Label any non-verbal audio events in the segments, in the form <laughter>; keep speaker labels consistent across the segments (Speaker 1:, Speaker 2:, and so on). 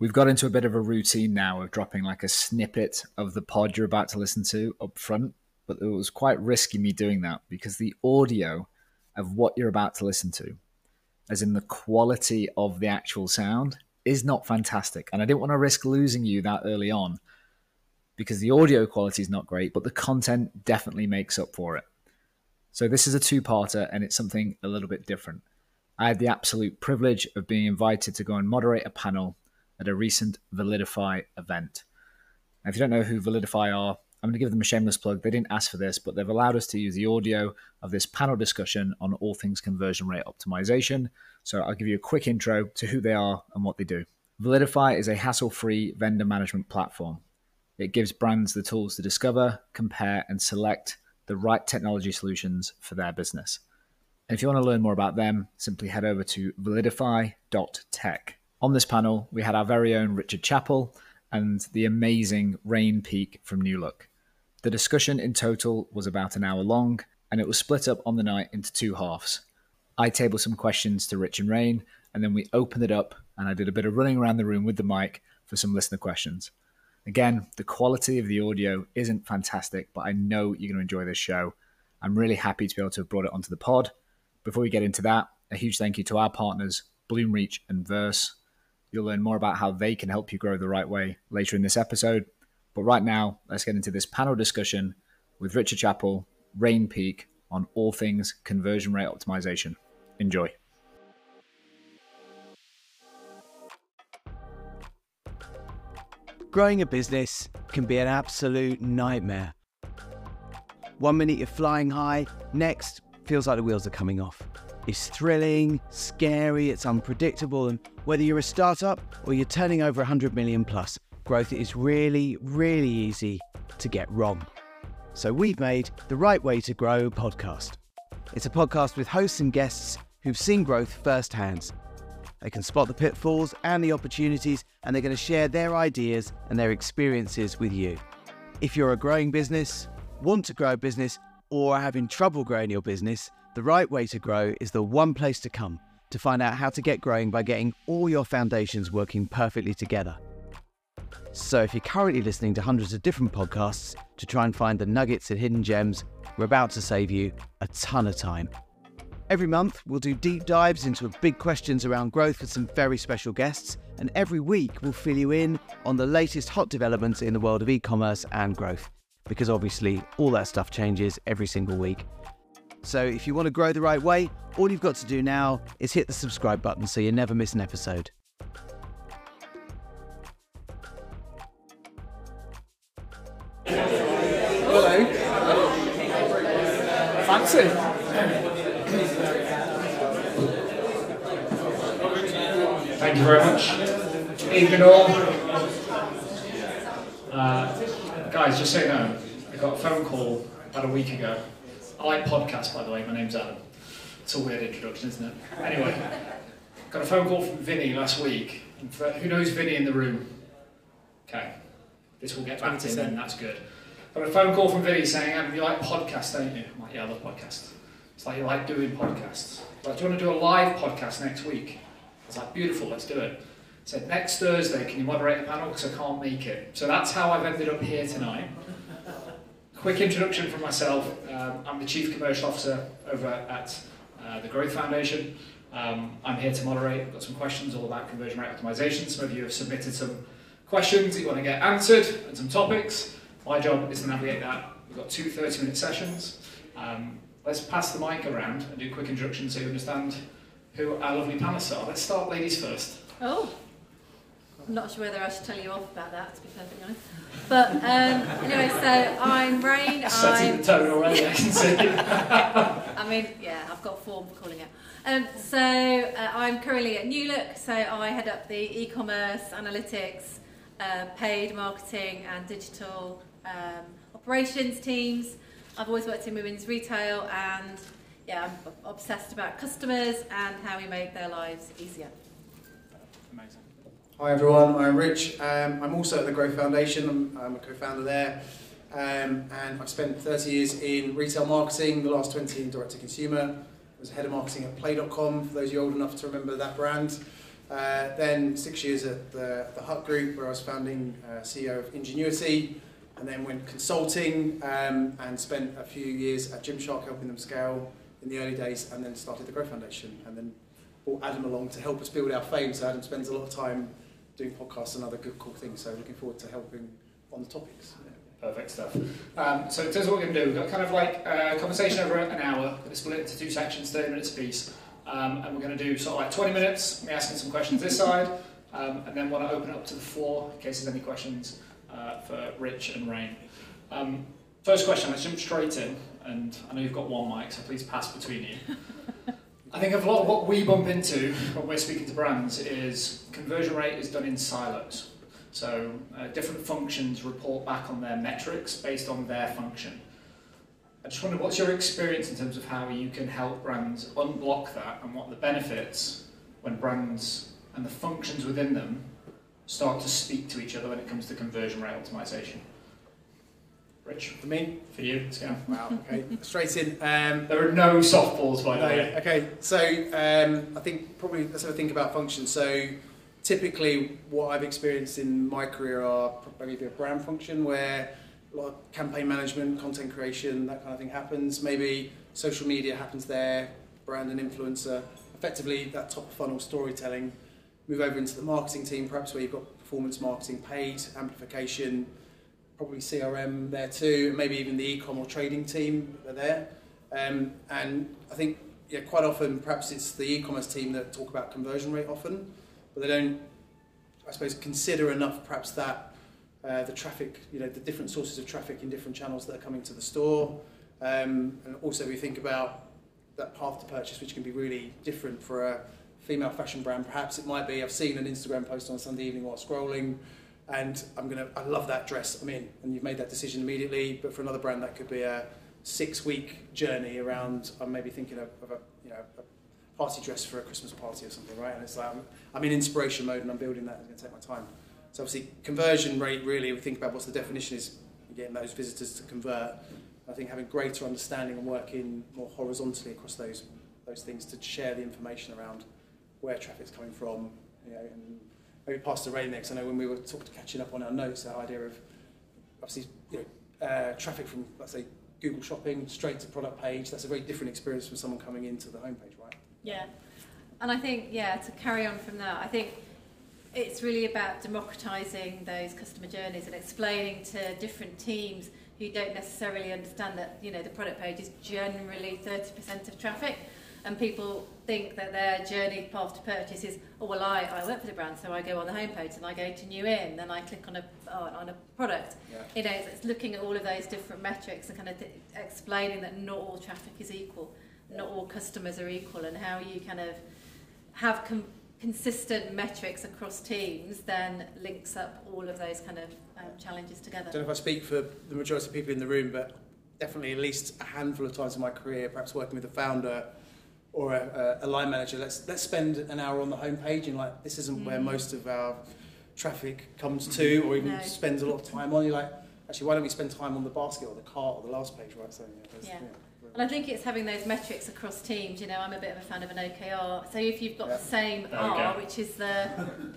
Speaker 1: We've got into a bit of a routine now of dropping like a snippet of the pod you're about to listen to up front, but it was quite risky me doing that because the audio of what you're about to listen to, as in the quality of the actual sound, is not fantastic. And I didn't want to risk losing you that early on because the audio quality is not great, but the content definitely makes up for it. So this is a two-parter and it's something a little bit different. I had the absolute privilege of being invited to go and moderate a panel at a recent Validify event. Now, if you don't know who Validify are, I'm going to give them a shameless plug. They didn't ask for this, but they've allowed us to use the audio of this panel discussion on all things conversion rate optimization. So I'll give you a quick intro to who they are and what they do. Validify is a hassle free vendor management platform. It gives brands the tools to discover, compare, and select the right technology solutions for their business. And if you want to learn more about them, simply head over to validify.tech. On this panel, we had our very own Richard Chapple and the amazing Raine Peak from New Look. The discussion in total was about an hour long, and it was split up on the night into two halves. I tabled some questions to Rich and Raine, and then we opened it up, and I did a bit of running around the room with the mic for some listener questions. Again, the quality of the audio isn't fantastic, but I know you're going to enjoy this show. I'm really happy to be able to have brought it onto the pod. Before we get into that, a huge thank you to our partners, Bloomreach and Verse. You'll learn more about how they can help you grow the right way later in this episode. But right now, let's get into this panel discussion with Richard Chapple, Raine Peak, on all things conversion rate optimization. Enjoy.
Speaker 2: Growing a business can be an absolute nightmare. One minute you're flying high, next feels like the wheels are coming off. It's thrilling, scary, it's unpredictable, and whether you're a startup or you're turning over 100 million plus, growth is really, really easy to get wrong. So we've made the Right Way to Grow podcast. It's a podcast with hosts and guests who've seen growth firsthand they can spot the pitfalls and the opportunities, and they're going to share their ideas and their experiences with you. If you're a growing business, want to grow a business, or are having trouble growing your business, the right way to grow is the one place to come to find out how to get growing by getting all your foundations working perfectly together. So, if you're currently listening to hundreds of different podcasts to try and find the nuggets and hidden gems, we're about to save you a ton of time. Every month, we'll do deep dives into big questions around growth with some very special guests, and every week, we'll fill you in on the latest hot developments in the world of e commerce and growth, because obviously, all that stuff changes every single week. So, if you want to grow the right way, all you've got to do now is hit the subscribe button so you never miss an episode.
Speaker 1: Hello. Fancy.
Speaker 3: Thank you very much. Evening all. Uh, guys, just so you know, I got a phone call about a week ago. I like podcasts, by the way. My name's Adam. It's a weird introduction, isn't it? Anyway, got a phone call from Vinny last week. Who knows Vinny in the room? Okay, this will get back to him then, that's good. Got a phone call from Vinny saying, Adam, you like podcasts, don't you? I'm like, yeah, I love podcasts. It's like you like doing podcasts. Like, do you want to do a live podcast next week? I was like, beautiful, let's do it. I said, next Thursday, can you moderate a panel? Because I can't make it. So that's how I've ended up here tonight. Quick introduction from myself. Um, I'm the Chief Commercial Officer over at uh, the Growth Foundation. Um, I'm here to moderate. I've got some questions all about conversion rate optimization. Some of you have submitted some questions that you want to get answered and some topics. My job is to navigate that. We've got two 30 minute sessions. Um, let's pass the mic around and do a quick introduction so you understand who our lovely panelists are. Let's start ladies first.
Speaker 4: Oh, not sure whether I should tell you off about that, to be perfectly honest. But um, anyway, so I'm
Speaker 3: Raine.
Speaker 4: I'm,
Speaker 3: the tone already, I can see. <laughs>
Speaker 4: I mean, yeah, I've got form for calling it. Um, so uh, I'm currently at New Look, so I head up the e-commerce, analytics, uh, paid marketing and digital um, operations teams. I've always worked in women's retail and yeah, I'm obsessed about customers and how we make their lives easier.
Speaker 3: Amazing.
Speaker 5: Hi everyone, I'm Rich. Um, I'm also at the Growth Foundation. I'm, I'm a co-founder there, um, and I've spent 30 years in retail marketing. The last 20 in direct to consumer. I was head of marketing at Play.com. For those of you old enough to remember that brand, Uh, then six years at the, the Hut Group, where I was founding uh, CEO of Ingenuity, and then went consulting um, and spent a few years at Gymshark helping them scale in the early days, and then started the Growth Foundation, and then brought Adam along to help us build our fame. So Adam spends a lot of time doing podcasts and other good cool things. So looking forward to helping on the topics.
Speaker 3: Perfect stuff. Um, so in terms of what we're going to do, we've got kind of like a conversation over an hour. We're going to split it into two sections, 30 minutes apiece. Um, and we're going to do sort of like 20 minutes, me asking some questions this side, um, and then want to open it up to the floor in case there's any questions uh, for Rich and Raine. Um, first question, let's jump straight in. And I know you've got one mic, so please pass between you. <laughs> I think a lot of what we bump into when we're speaking to brands is conversion rate is done in silos. So uh, different functions report back on their metrics based on their function. I just wonder what's your experience in terms of how you can help brands unblock that and what the benefits when brands and the functions within them start to speak to each other when it comes to conversion rate optimization. Rich,
Speaker 5: For me?
Speaker 3: for you, let's go.
Speaker 5: Wow, okay. <laughs> Straight in. Um,
Speaker 3: There are no softballs, by the
Speaker 5: No,
Speaker 3: way.
Speaker 5: okay, so um, I think probably let's have a think about functions. So typically, what I've experienced in my career are maybe a brand function where a lot of campaign management, content creation, that kind of thing happens. Maybe social media happens there, brand and influencer. Effectively, that top of funnel storytelling. Move over into the marketing team, perhaps where you've got performance marketing, paid amplification, probably CRM there too, and maybe even the e-com or trading team are there. Um, and I think yeah, quite often perhaps it's the e-commerce team that talk about conversion rate often, but they don't, I suppose, consider enough perhaps that uh, the traffic, you know, the different sources of traffic in different channels that are coming to the store, um, and also we think about that path to purchase, which can be really different for a female fashion brand. Perhaps it might be I've seen an Instagram post on Sunday evening while scrolling, and I'm gonna I love that dress I'm in, and you've made that decision immediately. But for another brand, that could be a six week journey around. I'm maybe thinking of, of a you know a party dress for a Christmas party or something, right? And it's like I'm, I'm in inspiration mode and I'm building that. It's to take my time. So obviously conversion rate really. We think about what's the definition is getting those visitors to convert. I think having greater understanding and working more horizontally across those those things to share the information around where traffic's coming from, you know, and maybe pass to Ray next. I know when we were talking, catching up on our notes, that idea of obviously you know, uh, traffic from let's say Google Shopping straight to product page. That's a very different experience from someone coming into the homepage, right?
Speaker 4: Yeah. And I think, yeah, to carry on from that, I think it's really about democratizing those customer journeys and explaining to different teams who don't necessarily understand that, you know, the product page is generally 30% of traffic. And people think that their journey path to purchase is, oh, well, I, I work for the brand, so I go on the homepage and I go to new in, then I click on a, on on a product.
Speaker 5: Yeah.
Speaker 4: You know, it's, it's looking at all of those different metrics and kind of th- explaining that not all traffic is equal, not all customers are equal, and how you kind of have com- consistent metrics across teams then links up all of those kind of um, challenges
Speaker 5: I
Speaker 4: together.
Speaker 5: don't know if I speak for the majority of people in the room, but definitely at least a handful of times in my career, perhaps working with a founder or a, a, line manager, let's let's spend an hour on the homepage and like this isn't where
Speaker 4: Mm.
Speaker 5: most of our traffic comes to, or even
Speaker 4: No.
Speaker 5: spends a lot of time on. You're like, actually, why don't we spend time on the basket or the cart or the last page, right? So yeah, there's-
Speaker 4: Yeah. And I think it's having those metrics across teams. You know, I'm a bit of a fan of an OKR. So if you've got
Speaker 5: Yeah.
Speaker 4: the same
Speaker 3: There
Speaker 4: R,
Speaker 3: go.
Speaker 4: which is the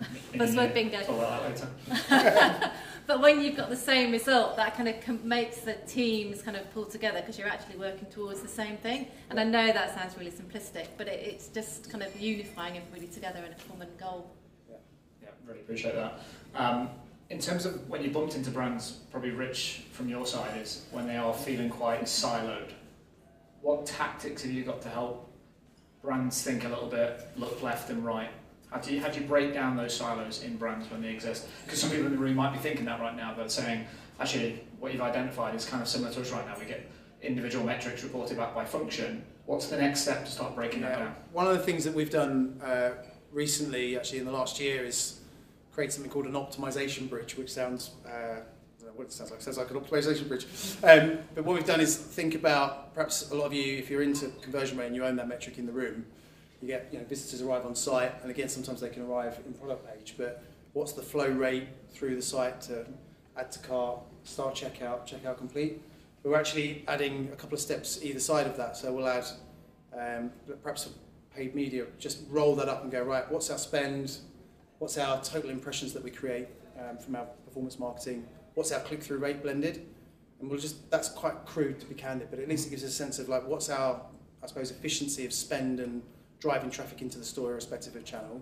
Speaker 4: <laughs> buzzword bingo,
Speaker 3: Talk about <laughs>
Speaker 4: but when you've got the same result, that kind of com- makes the teams kind of pull together because you're actually working towards the same thing. And I know that sounds really simplistic, but it, it's just kind of unifying everybody together in a common goal.
Speaker 3: Yeah, really appreciate that. Um, in terms of when you bumped into brands, probably Rich from your side is when they are feeling quite siloed. What tactics have you got to help brands think a little bit, look left and right? How do you, how do you break down those silos in brands when they exist? Because some people in the room might be thinking that right now, but saying, actually, what you've identified is kind of similar to us right now. We get individual metrics reported back by function. What's the next step to start breaking that down?
Speaker 5: One of the things that we've done uh, recently, actually in the last year, is create something called an optimization bridge, which sounds uh, what it sounds like. It sounds like an optimization bridge. Um, but what we've done is think about perhaps a lot of you, if you're into conversion rate and you own that metric in the room, you get you know visitors arrive on site, and again sometimes they can arrive in product page. But what's the flow rate through the site to add to cart, start checkout, checkout complete? We're actually adding a couple of steps either side of that. So we'll add um, perhaps paid media, just roll that up and go, right, what's our spend? what's our total impressions that we create um, from our performance marketing, what's our click-through rate blended, and we'll just that's quite crude to be candid, but at least it gives us a sense of like what's our I suppose efficiency of spend and driving traffic into the store irrespective of channel.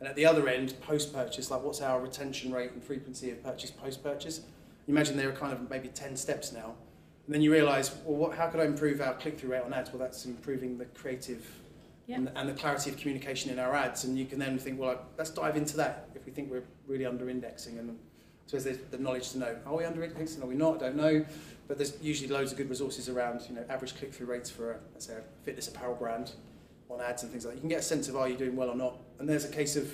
Speaker 5: And at the other end, post-purchase, like what's our retention rate and frequency of purchase post-purchase? You imagine there are kind of maybe 10 steps now. And then you realise, well, what, how could I improve our click-through rate on ads? Well, that's improving the creative
Speaker 4: Yeah.
Speaker 5: and, and the clarity of communication in our ads. And you can then think, well, let's dive into that if we think we're really under-indexing. And so there's the knowledge to know, are we under-indexing, are we not? I don't know. But there's usually loads of good resources around, you know, average click-through rates for, a, let's say, a fitness apparel brand on ads and things like that. You can get a sense of are you doing well or not. And there's a case of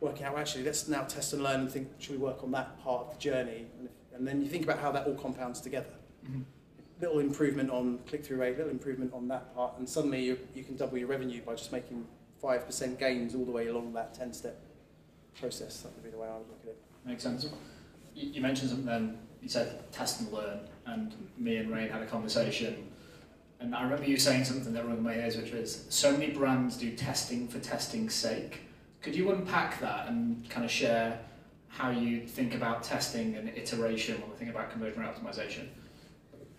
Speaker 5: working out, actually, let's now test and learn and think, should we work on that part of the journey? And, if, and then you think about how that all compounds together.
Speaker 3: Mhm.
Speaker 5: Little improvement on click-through rate, little improvement on that part, and suddenly you, you can double your revenue by just making 5% gains all the way along that 10-step process. That would be the way I would look at it.
Speaker 3: Makes sense. You, mentioned something then, you said test and learn, and me and Raine had a conversation, and I remember you saying something that rung my ears, which was, so many brands do testing for testing's sake. Could you unpack that and kind of share how you think about testing and iteration when we think about conversion rate optimization?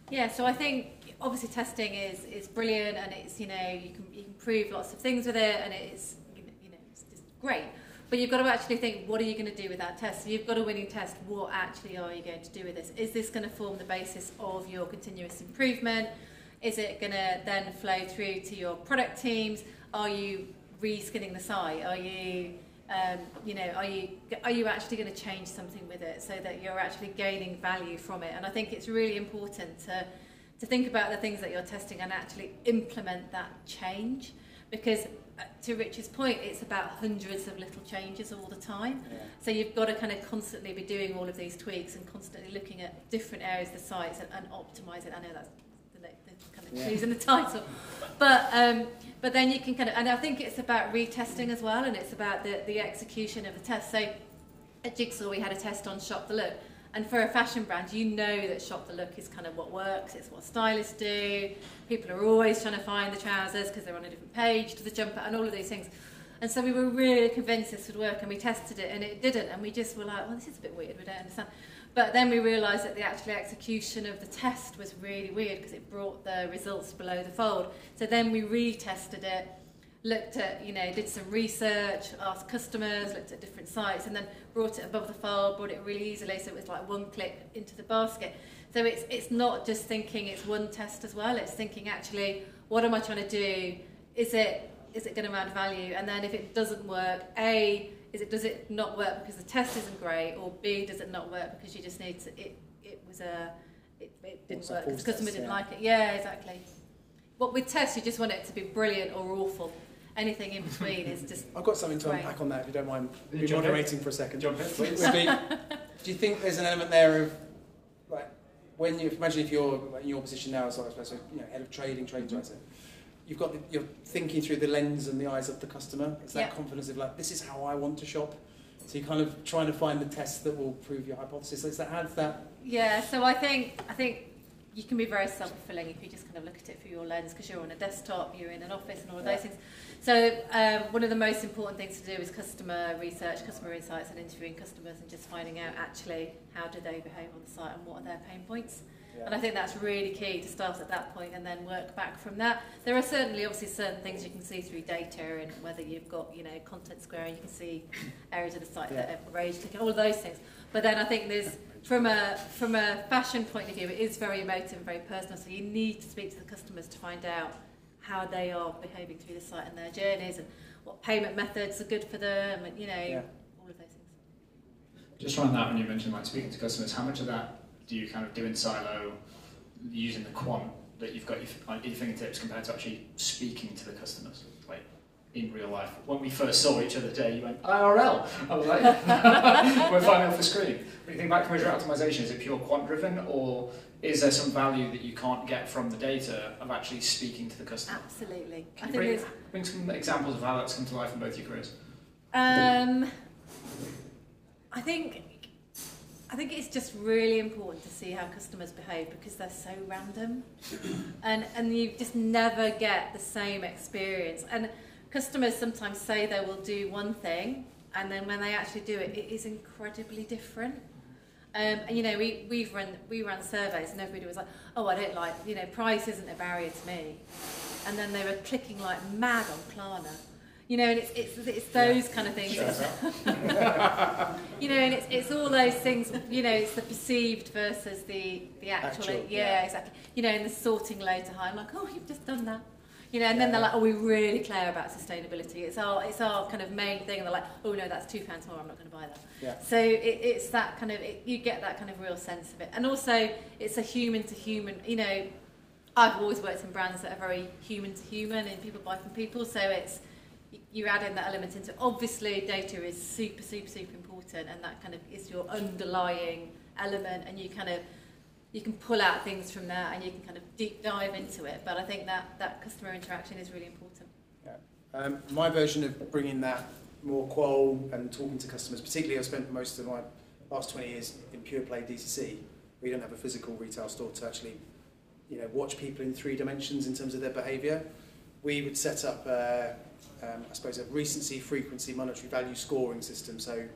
Speaker 4: Yeah, so I think obviously testing is, is brilliant and it's, you know, you can, you can prove lots of things with it and it's, you know, it's just great. But you've got to actually think, what are you going to do with that test? So you've got a winning test. What actually are you going to do with this? Is this going to form the basis of your continuous improvement? Is it going to then flow through to your product teams? Are you reskinning the site? Are you, um, you know, are you are you actually going to change something with it so that you're actually gaining value from it? And I think it's really important to to think about the things that you're testing and actually implement that change because to Rich's point, it's about hundreds of little changes all the time.
Speaker 5: Yeah.
Speaker 4: So you've got to kind of constantly be doing all of these tweaks and constantly looking at different areas of the sites and, and optimising. I know that's the, the kind of
Speaker 5: Yeah.
Speaker 4: clues in the title, but um, but then you can kind of and I think it's about retesting as well, and it's about the the execution of the test. So at Jigsaw, we had a test on Shop the Look. And for a fashion brand, you know that Shop the Look is kind of what works, it's what stylists do. People are always trying to find the trousers because they're on a different page to the jumper and all of these things. And so we were really convinced this would work and we tested it and it didn't. And we just were like, well, this is a bit weird, we don't understand. But then we realised that the actual execution of the test was really weird because it brought the results below the fold. So then we retested it looked at, you know, did some research, asked customers, looked at different sites, and then brought it above the fold, brought it really easily, so it was like one click into the basket. So it's it's not just thinking it's one test as well. It's thinking actually, what am I trying to do? Is it is it going to add value? And then if it doesn't work, a is it does it not work because the test isn't great, or b does it not work because you just need to it it was a it, it didn't work because the customer didn't
Speaker 5: yeah.
Speaker 4: like it. Yeah, exactly. But with tests, you just want it to be brilliant or awful. Anything in between is just
Speaker 5: I've got something to
Speaker 4: Right.
Speaker 5: unpack on that if you don't mind
Speaker 3: Yeah,
Speaker 5: be
Speaker 3: jump in.
Speaker 5: moderating for a second.
Speaker 3: Jump in, please. <laughs>
Speaker 5: do you think there's an element there of like when you imagine if you're in your position now as like, as a you know, head of trading, trading mm-hmm. director, you've got the, you're thinking through the lens and the eyes of the customer. It's that
Speaker 4: Yeah.
Speaker 5: confidence of like this is how I want to shop. So you're kind of trying to find the tests that will prove your hypothesis. Is that how does that?
Speaker 4: Yeah, so I think I think you can be very self-fulfilling if you just kind of look at it through your lens because you're on a desktop, you're in an office, and all of
Speaker 5: Yeah.
Speaker 4: those things. So um, one of the most important things to do is customer research, customer insights, and interviewing customers and just finding out actually how do they behave on the site and what are their pain points. And I think that's really key to start at that point and then work back from that. There are certainly obviously certain things you can see through data and whether you've got, you know, Contentsquare and you can see areas of the site that are rage clicking, all of those things. But then I think there's from a from a fashion point of view, it is very emotive and very personal. So you need to speak to the customers to find out how they are behaving through the site and their journeys and what payment methods are good for them and you know,
Speaker 5: Yeah.
Speaker 4: all of those things.
Speaker 3: Just around that, when you mentioned like speaking to customers, how much of that do you kind of do in silo, using the quant that you've got your- at your fingertips compared to actually speaking to the customers, like in real life? When we first saw each other today, you went IRL. I was like, <laughs> we're flying off the screen. When you think back conversion optimization, is it pure quant driven, or is there some value that you can't get from the data of actually speaking to the customer?
Speaker 4: Absolutely.
Speaker 3: Can
Speaker 4: I
Speaker 3: you
Speaker 4: think
Speaker 3: bring, bring some examples of how that's come to life in both your careers?
Speaker 4: Um, I think I think it's just really important to see how customers behave because they're so random, <coughs> and and you just never get the same experience. And customers sometimes say they will do one thing, and then when they actually do it, it is incredibly different. Um, and you know, we we've run we ran surveys, and everybody was like, "Oh, I don't like you know, price isn't a barrier to me," and then they were clicking like mad on Klarna. You know, and it's it's, it's those kind of things. <laughs> you know, and it's it's all those things. You know, it's the perceived versus the the actual.
Speaker 5: Actual,
Speaker 4: yeah,
Speaker 5: yeah.
Speaker 4: exactly. You know, and the sorting low to high. I'm like, oh, you've just done that. You know, and then they're like, oh, we really care about sustainability. It's our it's our kind of main thing. And they're like, oh no, that's two pounds more. I'm not going to buy that.
Speaker 5: Yeah.
Speaker 4: So it, it's that kind of it, you get that kind of real sense of it, and also it's a human to human. You know, I've always worked in brands that are very human to human, and people buy from people. So it's you add in that element into. Obviously, data is super, super, super important, and that kind of is your underlying element, and you kind of you can pull out things from that, and you can kind of deep dive into it. But I think that that customer interaction is really important.
Speaker 5: Um, my version of bringing that more qual and talking to customers, particularly I've spent most of my last 20 years in pure play DTC. We don't have a physical retail store to actually, you know, watch people in three dimensions in terms of their behaviour. We would set up, uh, um, I suppose, a recency, frequency, monetary value scoring system. So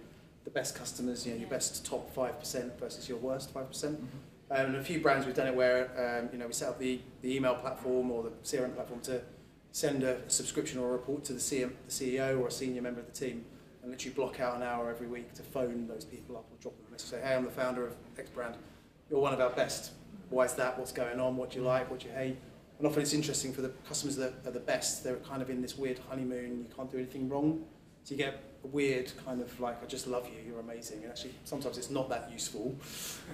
Speaker 5: the best customers, you know, your best top 5% versus your worst 5%.
Speaker 3: Mm-hmm.
Speaker 5: Um, and a few brands we've done it where, um, you know, we set up the, the email platform or the CRM platform to send a subscription or a report to the, CM, the CEO or a senior member of the team and literally block out an hour every week to phone those people up or drop them a message, say, hey, I'm the founder of X brand. You're one of our best. Why is that? What's going on? What do you like? What do you hate? And often it's interesting for the customers that are the best. They're kind of in this weird honeymoon. You can't do anything wrong. So you get weird kind of like, I just love you. You're amazing. And actually, sometimes it's not that useful.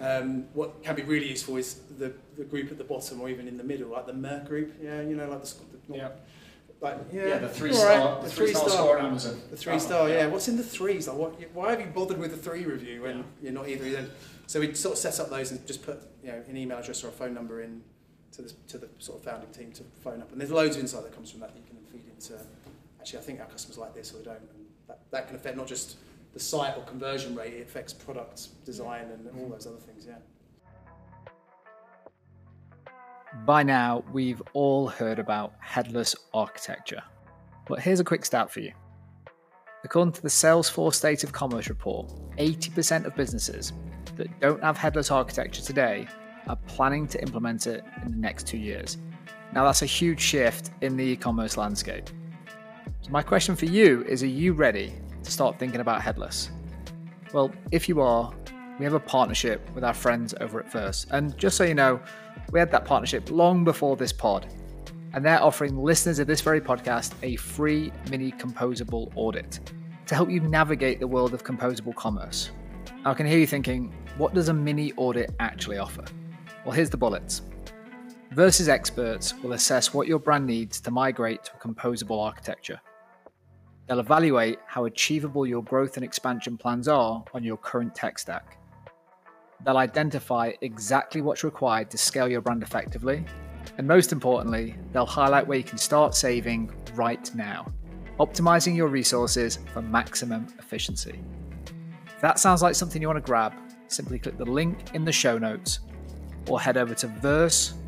Speaker 5: Um, what can be really useful is the, the group at the bottom or even in the middle, like the Merck group. Yeah, you know, like the, the
Speaker 3: Yeah.
Speaker 5: like yeah,
Speaker 3: Yeah, the three star,
Speaker 5: right,
Speaker 3: the three star score on Amazon.
Speaker 5: the three
Speaker 3: Oh,
Speaker 5: star, yeah. What's in the threes? Like, what, why have you bothered with the three review when
Speaker 3: Yeah.
Speaker 5: you're not either? Then, so we sort of set up those and just put you know an email address or a phone number in to the to the sort of founding team to phone up. And there's loads of insight that comes from that that you can feed into. Actually, I think our customers like this or they don't, and that, that can affect not just the site or conversion rate. It affects product design and all those other things. Yeah.
Speaker 1: By now, we've all heard about headless architecture. But here's a quick stat for you. According to the Salesforce State of Commerce report, 80% of businesses that don't have headless architecture today are planning to implement it in the next two years. Now, that's a huge shift in the e commerce landscape. So, my question for you is Are you ready to start thinking about headless? Well, if you are, we have a partnership with our friends over at Verse. And just so you know, we had that partnership long before this pod. And they're offering listeners of this very podcast a free mini composable audit to help you navigate the world of composable commerce. Now, I can hear you thinking, what does a mini audit actually offer? Well, here's the bullets. Verse's experts will assess what your brand needs to migrate to a composable architecture. They'll evaluate how achievable your growth and expansion plans are on your current tech stack. They'll identify exactly what's required to scale your brand effectively. And most importantly, they'll highlight where you can start saving right now, optimizing your resources for maximum efficiency. If that sounds like something you want to grab, simply click the link in the show notes or head over to verse.co.uk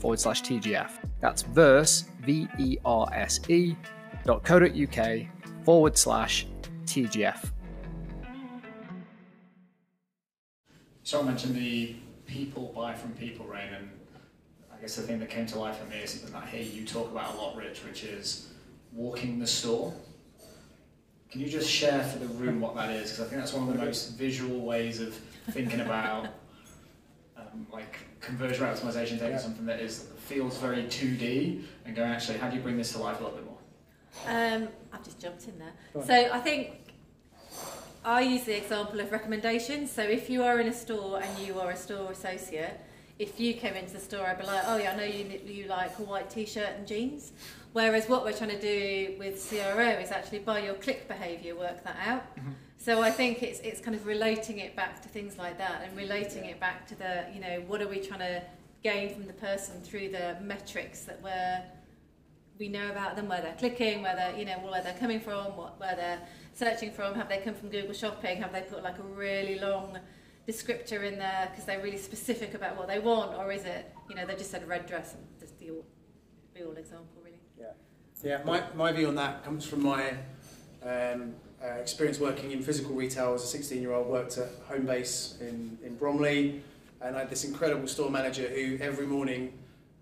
Speaker 1: forward slash TGF. That's verse, V E R S E, .co.uk forward slash TGF.
Speaker 3: So I mentioned the people buy from people, Raine, and I guess the thing that came to life for me is something that I hear you talk about a lot, Rich, which is walking the store. Can you just share for the room what that is? Because I think that's one of the most visual ways of thinking about <laughs> um, like conversion rate optimization, taking
Speaker 5: Yeah.
Speaker 3: something that is feels very 2D and going, actually, how do you bring this to life a little bit more?
Speaker 4: Um, I've just jumped in there. So I think I use the example of recommendations. So if you are in a store and you are a store associate, if you came into the store, I'd be like, oh yeah, I know you you like a white t-shirt and jeans. Whereas what we're trying to do with CRO is actually by your click behaviour work that out. So I think it's it's kind of relating it back to things like that and relating it back to the you know what are we trying to gain from the person through the metrics that we're we know about them, where they're clicking, where they're, you know, where they're coming from, what, where they're searching from. Have they come from Google Shopping? Have they put like a really long descriptor in there because they're really specific about what they want, or is it, you know, they just said red dress and just the all, the all example really.
Speaker 5: Yeah, yeah. My, my view on that comes from my Um, uh, experience working in physical retail as a 16 year old, worked at Homebase in, in Bromley, and I had this incredible store manager who every morning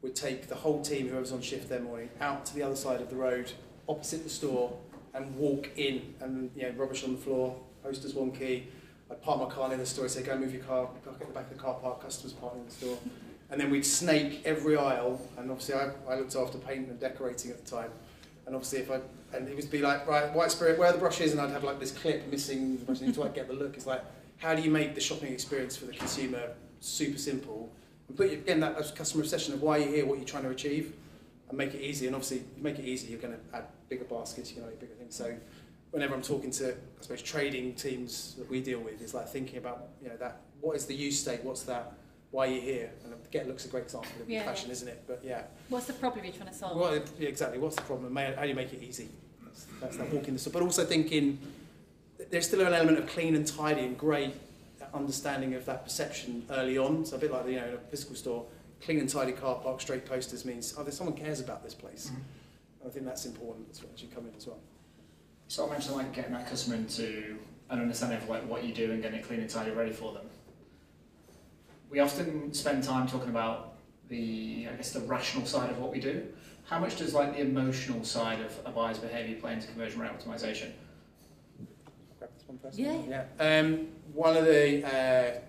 Speaker 5: would take the whole team, whoever's on shift that morning, out to the other side of the road, opposite the store, and walk in, and you know, rubbish on the floor, posters one key. I'd park my car in the store, say, go move your car, park at the back of the car park, customers parking in the store. And then we'd snake every aisle, and obviously I, I looked after painting and decorating at the time. And obviously if I, and it would be like, right, white spirit, where are the brushes? And I'd have like this clip missing the brushes to like get the look. It's like, how do you make the shopping experience for the consumer super simple? And put, again, that customer obsession of why you're here, what you're trying to achieve, and make it easy. And obviously, you make it easy, you're going to add bigger baskets, you're going to make bigger things. So whenever I'm talking to, I suppose, trading teams that we deal with, is like thinking about, you know, that, what is the use state, what's that, why you're here. And Get looks a great example of
Speaker 4: Yeah,
Speaker 5: fashion,
Speaker 4: yeah.
Speaker 5: isn't it? But yeah,
Speaker 4: What's the problem you're trying to solve?
Speaker 5: well, yeah, exactly. What's the problem? How do you make it easy? That's, that's that walking the store. But also thinking there's still an element of clean and tidy and great understanding of that perception early on. So a bit like you know in a physical store, clean and tidy car park, straight posters means oh, there's someone cares about this place. Mm-hmm. And I think that's important as, well, as you come in as well.
Speaker 3: So I mentioned like getting that customer into an understanding of like what you do and getting it clean and tidy ready for them. We often spend time talking about the I guess the rational side of what we do. How much does like the emotional side of a buyer's behaviour play into conversion rate optimization?
Speaker 5: Grab this one first.
Speaker 4: Yeah.
Speaker 5: Yeah. Um, one of the uh,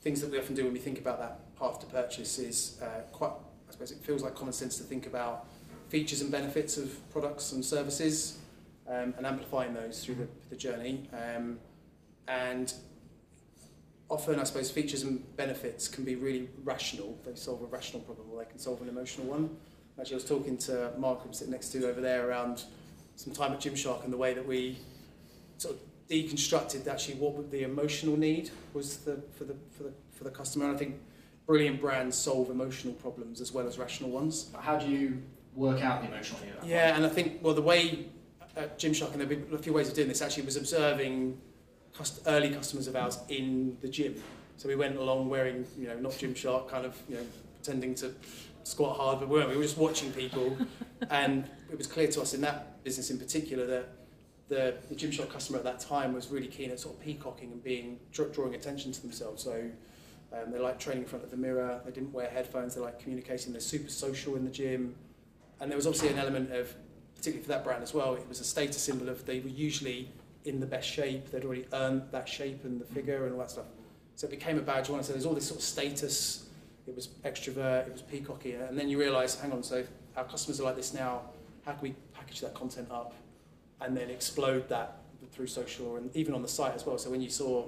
Speaker 5: things that we often do when we think about that path to purchase is uh, quite, I suppose it feels like common sense to think about features and benefits of products and services um, and amplifying those through the, the journey. Um, and often, I suppose, features and benefits can be really rational. They solve a rational problem or they can solve an emotional one. Actually, I was talking to Mark, who I'm sitting next to over there, around some time at Gymshark and the way that we sort of deconstructed actually what would the emotional need was the, for, the, for, the, for the customer. And I think brilliant brands solve emotional problems as well as rational ones.
Speaker 3: But how do you work out the emotional need of that?
Speaker 5: Yeah, and I think, well, the way at Gymshark, and there been a few ways of doing this, actually was observing cust- early customers of ours in the gym. So we went along wearing, you know, not Gymshark, kind of, you know, pretending to squat hard, but we weren't. We were just watching people, <laughs> and it was clear to us in that business in particular that the, the Gymshark customer at that time was really keen at sort of peacocking and being drawing attention to themselves. So um, they liked training in front of the mirror. They didn't wear headphones. They like communicating. They're super social in the gym, and there was obviously an element of, particularly for that brand as well, it was a status symbol of they were usually in the best shape. They'd already earned that shape and the figure and all that stuff. So it became a badge. One, so there's all this sort of status. It was extrovert. It was peacocky, and then you realise, hang on, so our customers are like this now. How can we package that content up and then explode that through social and even on the site as well? So when you saw,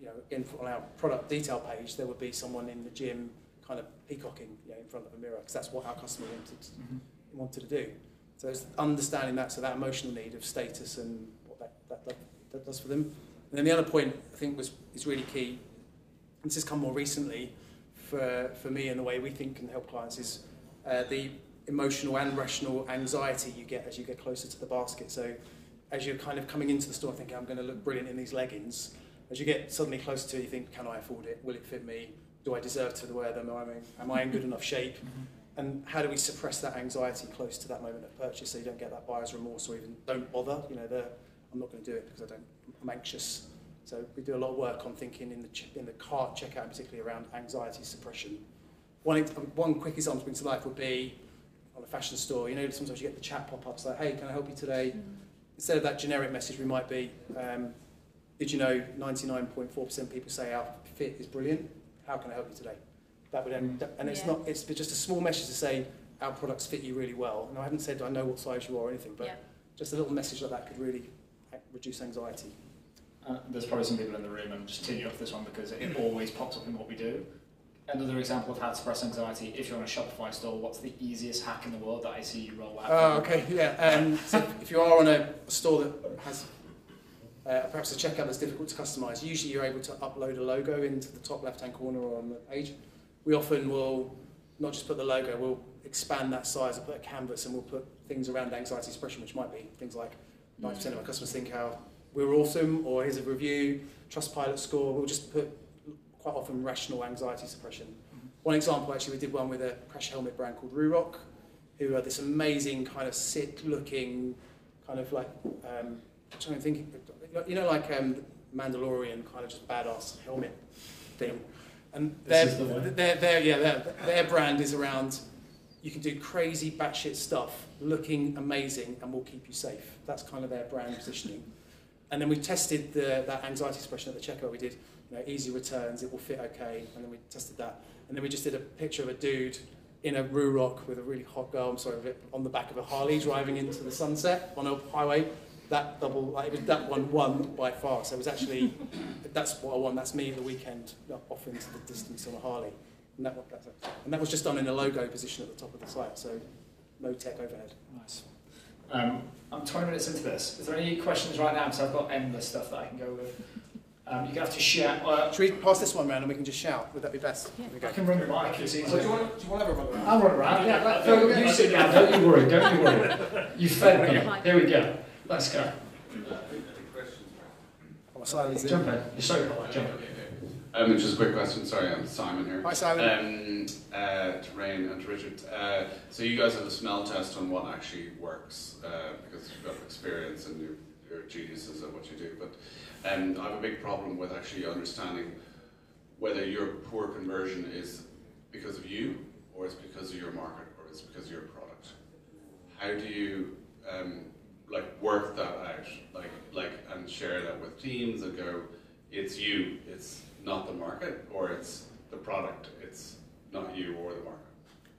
Speaker 5: you know, in, on our product detail page, there would be someone in the gym kind of peacocking you know, in front of a mirror because that's what our customer wanted
Speaker 3: Mhm.
Speaker 5: wanted to do. So it's understanding that, so that emotional need of status and what that, that, that, that does for them. And then the other point I think was is really key. and This has come more recently for, for me and the way we think can help clients is uh, the emotional and rational anxiety you get as you get closer to the basket. So as you're kind of coming into the store thinking, I'm going to look brilliant in these leggings, as you get suddenly closer to it, you think, can I afford it? Will it fit me? Do I deserve to wear them? Am I, am I in good enough shape? <laughs> Mm-hmm. And how do we suppress that anxiety close to that moment of purchase so you don't get that buyer's remorse or even don't bother? You know, the, I'm not going to do it because I don't, I'm anxious. So we do a lot of work on thinking in the, in the cart checkout, particularly around anxiety suppression. One, one quick example to bring to life would be on a fashion store. You know, sometimes you get the chat pop-ups like, hey, can I help you today? Instead of that generic message, we might be, um, did you know 99.4% people say our fit is brilliant? How can I help you today? That would end, and it's
Speaker 4: Yeah.
Speaker 5: not. It's just a small message to say our products fit you really well. And I haven't said I know what size you are or anything, but
Speaker 4: Yeah.
Speaker 5: just a little message like that could really uh, reduce anxiety.
Speaker 3: Uh, there's probably some people in the room, and I'm just teeing you off this one because it always pops up in what we do. Another example of how to suppress anxiety, if you're on a Shopify store, what's the easiest hack in the world that I see you roll out?
Speaker 5: Oh, okay, yeah. Um, so if you are on a store that has uh, perhaps a checkout that's difficult to customise, usually you're able to upload a logo into the top left-hand corner or on the page. We often will not just put the logo, we'll expand that size and put a canvas and we'll put things around anxiety suppression, which might be things like 90% of our customers think how we're awesome or here's a review, Trustpilot score. We'll just put quite often rational anxiety suppression. One example, actually, we did one with a crash helmet brand called Ruroc, who are this amazing kind of sick looking, kind of like um, I'm trying to think, you know, like um, Mandalorian kind of just badass helmet thing, and their,
Speaker 3: the
Speaker 5: their, their, yeah, their, their brand is around. You can do crazy batshit stuff, looking amazing, and we'll keep you safe. That's kind of their brand positioning. And then we tested the, that anxiety suppression at the checkout. We did, you know, easy returns, it will fit okay, and then we tested that. And then we just did a picture of a dude in a Ruroc with a really hot girl, I'm sorry, on the back of a Harley driving into the sunset on a highway. That double, like, it was, that one won by far. So it was actually, <laughs> that's what I won. That's me at the weekend off into the distance on a Harley. And that, and that was just done in a logo position at the top of the site, so no tech overhead.
Speaker 3: Nice. Um, I'm 20 minutes into this. Is there any questions right now? Because I've got endless stuff that I can go with. Um, you're going to have to share. Uh,
Speaker 5: Should we pass this one round and we can just shout? Would that be best?
Speaker 4: Yeah.
Speaker 5: There we go.
Speaker 3: I can run the mic. It's easy.
Speaker 5: Do you want, do you want to have a run around?
Speaker 3: I'll run around. Yeah, let, Phil, you sit down. Don't you worry. Don't you worry. You fed me. Here we go. Let's go.
Speaker 5: Oh, Simon's in.
Speaker 3: Jump in. You're so hot. Jump in.
Speaker 6: Um, just a quick question. Sorry, I'm Simon here.
Speaker 5: Hi, Simon.
Speaker 6: Um, uh, to Raine and to Richard. Uh, so you guys have a smell test on what actually works uh, because you've got experience and you're, you're geniuses at what you do. But um, I have a big problem with actually understanding whether your poor conversion is because of you or it's because of your market or it's because of your product. How do you um, like work that out, like like and share that with teams and go, it's you, it's not the market, or it's the product, it's not you or the market.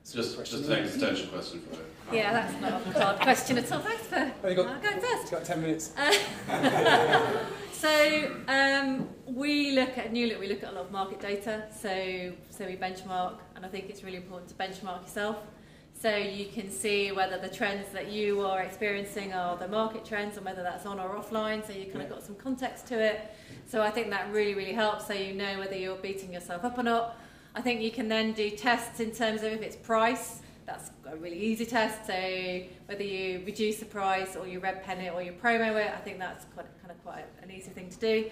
Speaker 6: It's just just an existential question for you.
Speaker 4: Yeah, that's not a hard question at all. Thanks for
Speaker 5: Oh, got-
Speaker 4: uh, going first.
Speaker 5: It's got 10 minutes. <laughs>
Speaker 4: So um, we look at New Look, we look at a lot of market data. So so we benchmark, and I think it's really important to benchmark yourself. So you can see whether the trends that you are experiencing are the market trends, and whether that's on or offline. So you kind of got some context to it. So I think that really really helps. So you know whether you're beating yourself up or not. I think you can then do tests in terms of if it's price. That's a really easy test. So whether you reduce the price or you red pen it or you promo it, I think that's quite kind of quite an easy thing to do.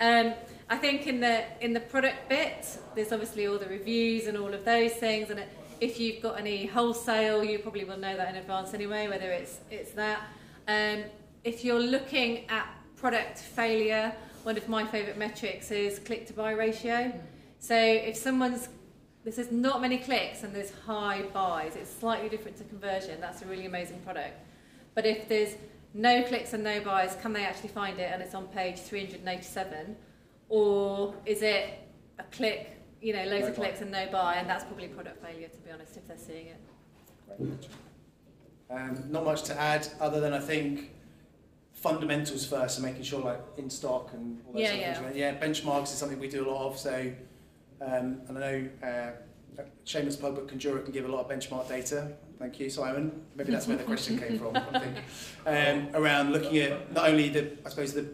Speaker 4: Um, I think in the in the product bit, there's obviously all the reviews and all of those things, and if you've got any wholesale, you probably will know that in advance anyway, whether it's it's that. Um, if you're looking at product failure, one of my favourite metrics is click to buy ratio. So if someone's this is not many clicks and there's high buys. It's slightly different to conversion. That's a really amazing product. But if there's no clicks and no buys, can they actually find it and it's on page 387? Or is it a click, you know, loads
Speaker 5: No
Speaker 4: of
Speaker 5: buy.
Speaker 4: clicks and no buy? And that's probably product failure, to be honest, if they're seeing it.
Speaker 5: Um, not much to add other than I think fundamentals first and making sure like in stock and all that
Speaker 4: Yeah,
Speaker 5: things. Yeah, benchmarks is something we do a lot of. So, um, and I know uh, shameless plug, but Conjura can give a lot of benchmark data. Thank you, Simon. Maybe that's where the question came from. I think <laughs> um, around looking at not only the, I suppose the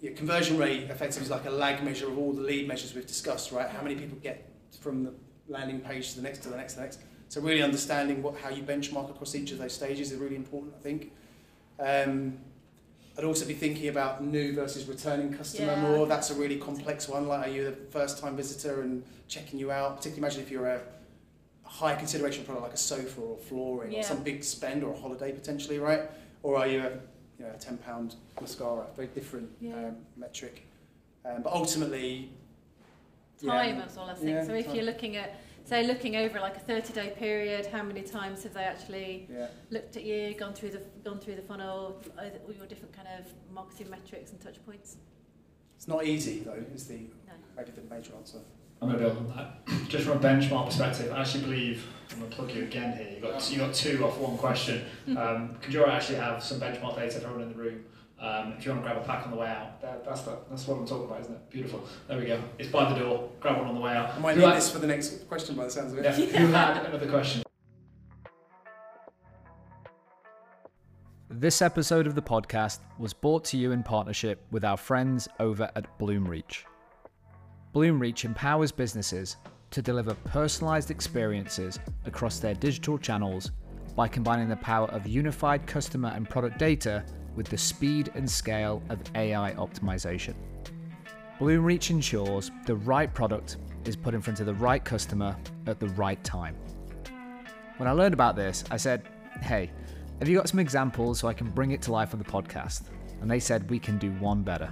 Speaker 5: yeah, conversion rate effectively is like a lag measure of all the lead measures we've discussed, right? How many people get from the landing page to the next, to the next, to the next. So really understanding what how you benchmark across each of those stages is really important, I think. Um, I'd also be thinking about new versus returning customer
Speaker 4: Yeah.
Speaker 5: more. That's a really complex one. Like, are you the first time visitor and checking you out? Particularly, imagine if you're a, high consideration product like a sofa or flooring
Speaker 4: Yeah.
Speaker 5: or some big spend or a holiday potentially, right? Or are you a you know a ten pound mascara? Very different
Speaker 4: Yeah.
Speaker 5: um, metric. Um, but ultimately, yeah,
Speaker 4: Time as well, I think.
Speaker 5: Yeah,
Speaker 4: so if
Speaker 5: time.
Speaker 4: you're looking at, say, looking over like a 30 day period, how many times have they actually
Speaker 5: yeah.
Speaker 4: looked at you, gone through the gone through the funnel, all your different kind of marketing metrics and touch points?
Speaker 5: It's not easy though. Is the
Speaker 4: No.
Speaker 5: maybe the major answer.
Speaker 3: I'm going to build on that. Just from a benchmark perspective, I actually believe, I'm going to plug you again here, you got, you got two off one question. <laughs> Um, Conjura actually have some benchmark data for everyone in the room. Um, if you want to grab a pack on the way out, that, that's, the, that's what I'm talking about, isn't it? Beautiful. There we go. It's by the door. Grab one on the way out.
Speaker 5: I might need this for the next question by the sounds of it.
Speaker 3: Yeah, <laughs> who had another question?
Speaker 1: This episode of the podcast was brought to you in partnership with our friends over at Bloomreach. Bloomreach empowers businesses to deliver personalized experiences across their digital channels by combining the power of unified customer and product data with the speed and scale of AI optimization. Bloomreach ensures the right product is put in front of the right customer at the right time. When I learned about this, I said, hey, have you got some examples so I can bring it to life on the podcast? and they said we can do one better.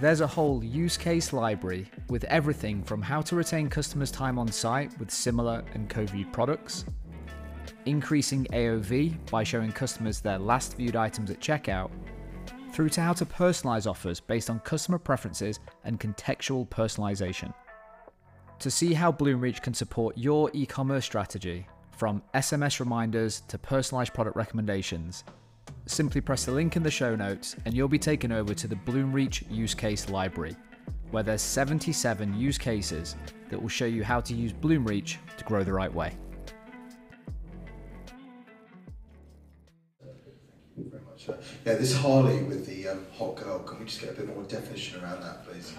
Speaker 1: There's a whole use case library with everything from how to retain customers' time on site with similar and co viewed products, increasing AOV by showing customers their last viewed items at checkout, through to how to personalize offers based on customer preferences and contextual personalization. To see how Bloomreach can support your e commerce strategy, from SMS reminders to personalized product recommendations, simply press the link in the show notes and you'll be taken over to the Bloomreach use case library, where there's 77 use cases that will show you how to use Bloomreach to grow the right way.
Speaker 7: Yeah, this Harley with the um, hot girl, can we just get a bit more definition around that, please?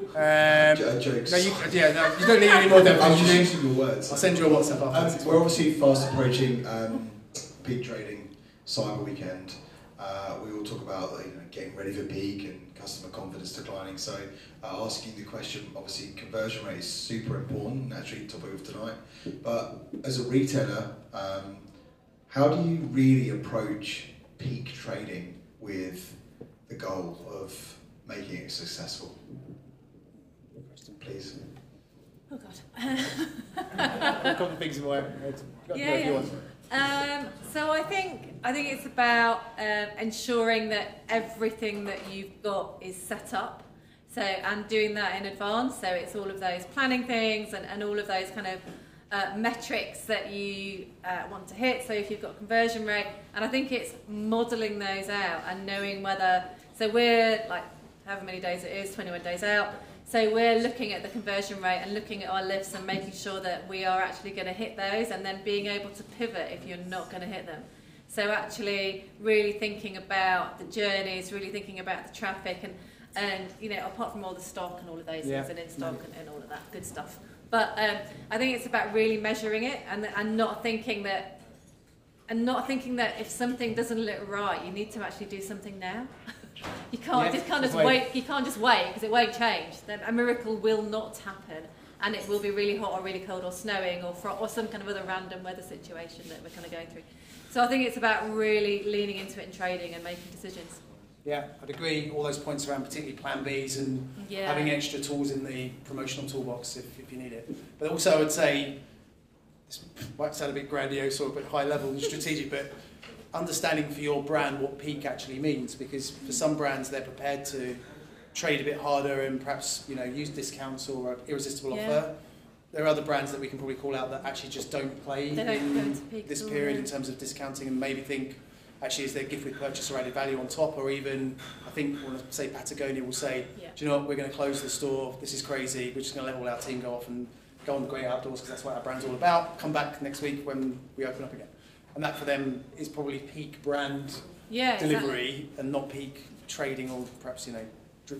Speaker 5: Um,
Speaker 7: J- jokes.
Speaker 5: no, you, yeah, no, you don't need any more <laughs>
Speaker 7: I'm just
Speaker 5: definition.
Speaker 7: using your words.
Speaker 5: I'll send you a WhatsApp after this.
Speaker 7: Um, we're obviously fast approaching um, peak trading, Cyber Weekend. Uh, we all talk about you know, getting ready for peak and customer confidence declining. So, uh, asking the question, obviously, conversion rate is super important. Naturally, topic of tonight. But as a retailer, um, how do you really approach peak trading with the goal of making it successful? Please.
Speaker 4: Oh God. <laughs>
Speaker 5: a couple of things in my head.
Speaker 4: Yeah,
Speaker 5: go
Speaker 4: yeah. Um, so I think I think it's about um, ensuring that everything that you've got is set up. So and doing that in advance. So it's all of those planning things and, and all of those kind of uh, metrics that you uh, want to hit. So if you've got conversion rate, and I think it's modelling those out and knowing whether. So we're like however many days it is, 21 days out. So we're looking at the conversion rate and looking at our lifts and making sure that we are actually going to hit those and then being able to pivot if you're not going to hit them. So actually really thinking about the journeys, really thinking about the traffic and, and you know, apart from all the stock and all of those
Speaker 5: Yeah.
Speaker 4: things and in stock and, and all of that good stuff. But um, I think it's about really measuring it and, and not thinking that and not thinking that if something doesn't look right, you need to actually do something now. <laughs> you can't
Speaker 5: Yeah,
Speaker 4: just can't
Speaker 5: just
Speaker 4: just
Speaker 5: wait.
Speaker 4: wait. You can't just wait because it won't change. Then a miracle will not happen, and it will be really hot or really cold or snowing or fro- or some kind of other random weather situation that we're kind of going through. So I think it's about really leaning into it and trading and making decisions.
Speaker 5: Yeah, I'd agree. All those points around, particularly Plan Bs and
Speaker 4: Yeah.
Speaker 5: having extra tools in the promotional toolbox if, if you need it. But also, I would say this might sound a bit grandiose or a bit high level and strategic, but understanding for your brand what peak actually means, because for some brands they're prepared to trade a bit harder and perhaps you know use discounts or an irresistible
Speaker 4: Yeah.
Speaker 5: offer. There are other brands that we can probably call out that actually just don't play
Speaker 4: don't
Speaker 5: in this period in terms of discounting and maybe think actually is there gift with purchase or added value on top or even I think when I say Patagonia will say
Speaker 4: Yeah.
Speaker 5: do you know what we're going to close the store this is crazy we're just going to let all our team go off and go on the great outdoors because that's what our brand's all about come back next week when we open up again and that for them is probably peak brand
Speaker 4: Yeah. exactly.
Speaker 5: delivery and not peak trading or perhaps you know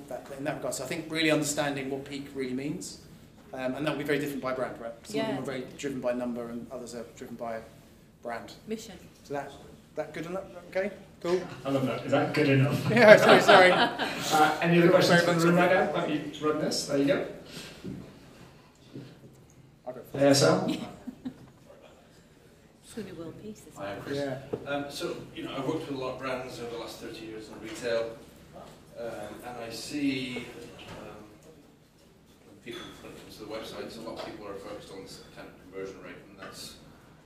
Speaker 5: that, in that regard so I think really understanding what peak really means um, and that will be very different by brand right some of them are very driven by number and others are driven by brand
Speaker 4: Mission.
Speaker 5: so that that good enough? Okay, cool.
Speaker 3: I love that. Is that good enough? <laughs>
Speaker 5: Yeah, sorry, sorry. <laughs>
Speaker 3: Uh, any other questions from the room right now? Let me run this. There you go.
Speaker 5: I'll go
Speaker 3: ASL?
Speaker 4: It's going to be world peace. This
Speaker 8: Hi, I'm. Chris.
Speaker 5: Yeah.
Speaker 8: Um, so, you know, I've worked with a lot of brands over the last 30 years in retail, um, and I see um, when people when it comes to the websites, a lot of people are focused on this kind of conversion rate, and that's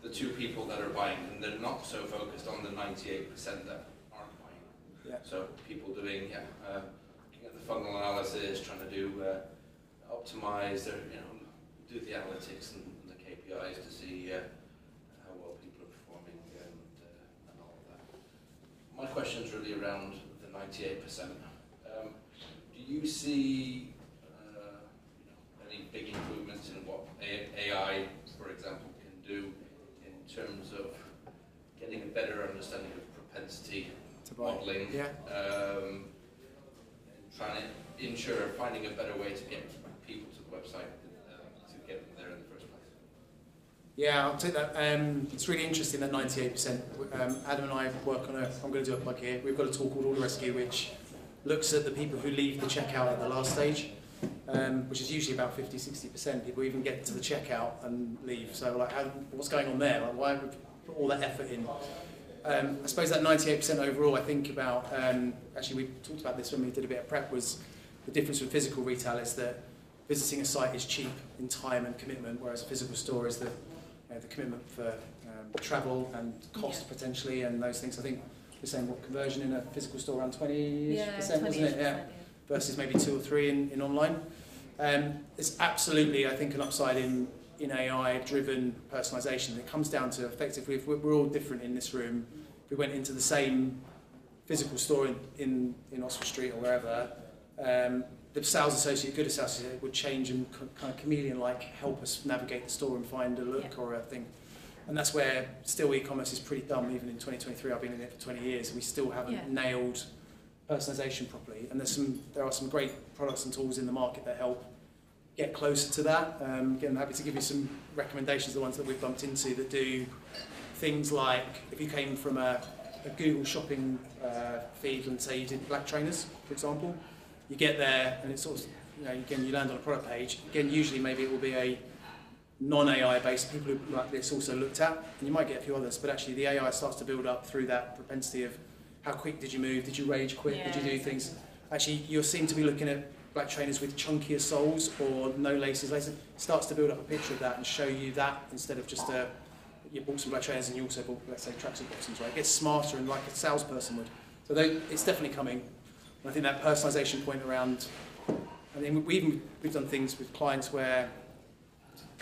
Speaker 8: the two people that are buying, and they're not so focused on the 98% that aren't buying.
Speaker 5: Yeah.
Speaker 8: So people doing, yeah, uh, looking at the funnel analysis, trying to do uh, optimize their, you know, do the analytics and, and the KPIs to see uh, how well people are performing and, uh, and all of that. My question is really around the 98%. Um, do you see uh, you know, any big improvements in what AI, for example, can do terms of getting a better understanding of propensity modeling,
Speaker 5: Yeah.
Speaker 8: um, trying to ensure finding a better way to get people to the website uh, to get them there in the first place?
Speaker 5: Yeah, I'll take that. Um, it's really interesting that 98%. Um, Adam and I work on a, I'm going to do a plug here. We've got a tool called Order Rescue, which looks at the people who leave the checkout at the last stage, um, which is usually about 50, 60%. People even get to the checkout and leave. So, like, how, what's going on there? Like, why put all that effort in? Um, I suppose that 98% overall, I think about, um, actually we talked about this when we did a bit of prep, was the difference with physical retail is that visiting a site is cheap in time and commitment, whereas a physical store is the, you know, the commitment for um, travel and cost
Speaker 4: Yeah.
Speaker 5: potentially and those things. I think we're saying what conversion in a physical store around 20
Speaker 4: Yeah,
Speaker 5: percent, wasn't
Speaker 4: 20
Speaker 5: it? Yeah versus maybe two or three in, in online. Um, there's absolutely, I think, an upside in, in AI-driven personalisation. It comes down to effectively, if we're, we're all different in this room, if we went into the same physical store in, in, in Oxford Street or wherever, um, the sales associate, good sales associate, would change and kind of chameleon-like help us navigate the store and find a look
Speaker 4: Yeah.
Speaker 5: or a thing. And that's where still e-commerce is pretty dumb, even in 2023. I've been in it for 20 years. We still haven't
Speaker 4: Yeah.
Speaker 5: nailed personalization properly. And there's some, there are some great products and tools in the market that help get closer to that. Um, again, I'm happy to give you some recommendations, the ones that we've bumped into that do things like if you came from a, a Google shopping uh, feed and say you did black trainers, for example, you get there and it's sort of, you know, again, you land on a product page. Again, usually maybe it will be a non-AI based people like this also looked at, and you might get a few others, but actually the AI starts to build up through that propensity of how quick did you move, did you rage quit, did you
Speaker 4: Yeah,
Speaker 5: do things. Actually, you'll seem to be looking at black trainers with chunkier soles or no laces. laces. It starts to build up a picture of that and show you that instead of just a, you bought some black trainers and you also bought, let's say, tracksuit bottoms, right? It gets smarter and like a salesperson would. So they, it's definitely coming. And I think that personalisation point around, I mean, we even, we've done things with clients where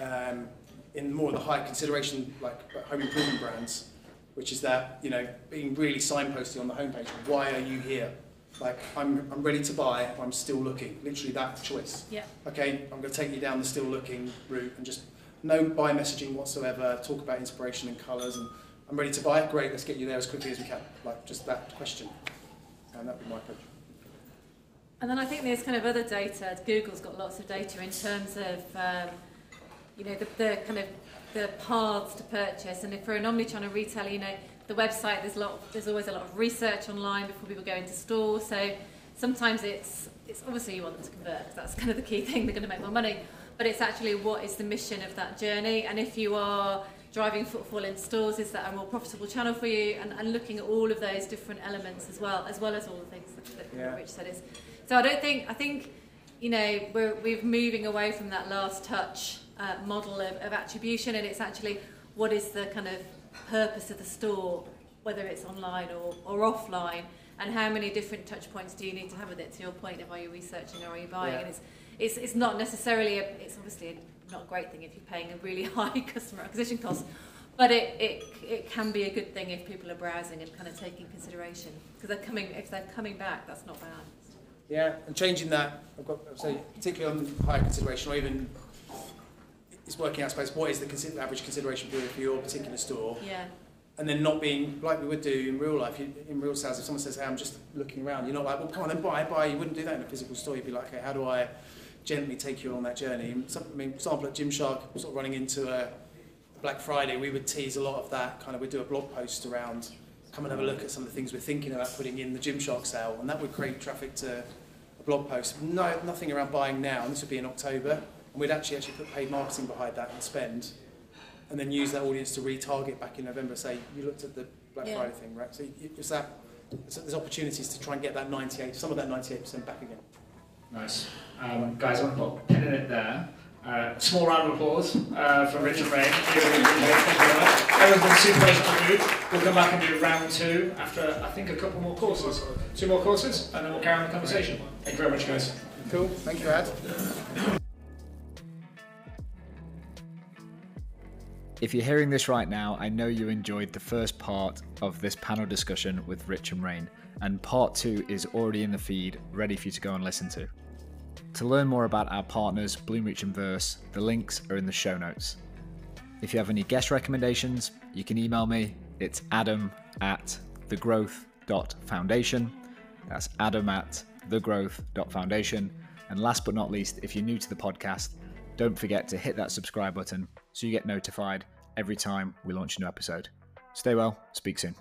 Speaker 5: um, in more of the high consideration, like home improvement brands, which is that, you know, being really signposty on the homepage, why are you here? Like, I'm, I'm ready to buy, I'm still looking. Literally that choice.
Speaker 4: Yeah.
Speaker 5: Okay, I'm going to take you down the still looking route and just no buy messaging whatsoever, talk about inspiration and colours and I'm ready to buy, great, let's get you there as quickly as we can. Like, just that question. And that would be my approach.
Speaker 4: And then I think there's kind of other data. Google's got lots of data in terms of, um, you know, the, the kind of the paths to purchase. And if for an omnichannel retailer, you know, the website there's a lot, there's always a lot of research online before people go into stores. So sometimes it's it's obviously you want them to convert. That's kind of the key thing. They're going to make more money. But it's actually what is the mission of that journey. And if you are driving footfall in stores, is that a more profitable channel for you? And, and looking at all of those different elements as well, as well as all the things that, that
Speaker 5: Yeah.
Speaker 4: Rich said is. So I don't think I think you know we're we're moving away from that last touch uh, model of, of attribution, and it's actually what is the kind of purpose of the store, whether it's online or, or offline, and how many different touch points do you need to have with it? To your point of are you researching or are you buying?
Speaker 5: Yeah.
Speaker 4: And it's it's it's not necessarily a, it's obviously not a great thing if you're paying a really <laughs> high customer acquisition cost. But it, it, it can be a good thing if people are browsing and kind of taking consideration because they're coming if they're coming back that's not bad.
Speaker 5: Yeah, and changing that, I've got, I'd say, particularly on higher consideration, or even it's working out, I suppose, what is the consider- average consideration period for your particular store,
Speaker 4: Yeah.
Speaker 5: and then not being like we would do in real life. You, in real sales, if someone says, "Hey, I'm just looking around," you're not like, "Well, come on, then buy, buy." You wouldn't do that in a physical store. You'd be like, "Okay, how do I gently take you on that journey?" Some, I mean, example, at Gymshark, sort of running into a Black Friday, we would tease a lot of that. Kind of, we'd do a blog post around, come and have a look at some of the things we're thinking about putting in the Gymshark sale, and that would create traffic to a blog post. No, nothing around buying now, and this would be in October, and we'd actually actually put paid marketing behind that and spend, and then use that audience to retarget back in November. Say you looked at the Black
Speaker 4: Yeah.
Speaker 5: Friday thing, right? So you- it's that. So there's opportunities to try and get that 98, some of that 98% back again.
Speaker 3: Nice. Um, guys, I'm going to put a pin in it there. Uh, small round of applause uh, for Richard Raine. Thank you very much. Everyone's been super patient to do. We'll come back and do round two after, I think, a couple more courses. Two more courses, and then we'll carry on the conversation. Thank you very much, guys.
Speaker 5: Cool. Thank you, Ad.
Speaker 1: If you're hearing this right now, I know you enjoyed the first part of this panel discussion with Rich and Raine, and part two is already in the feed, ready for you to go and listen to. To learn more about our partners, Bloomreach and Verse, the links are in the show notes. If you have any guest recommendations, you can email me. It's adam at thegrowth.foundation. That's adam at thegrowth.foundation. And last but not least, if you're new to the podcast, don't forget to hit that subscribe button so you get notified every time we launch a new episode. Stay well, speak soon.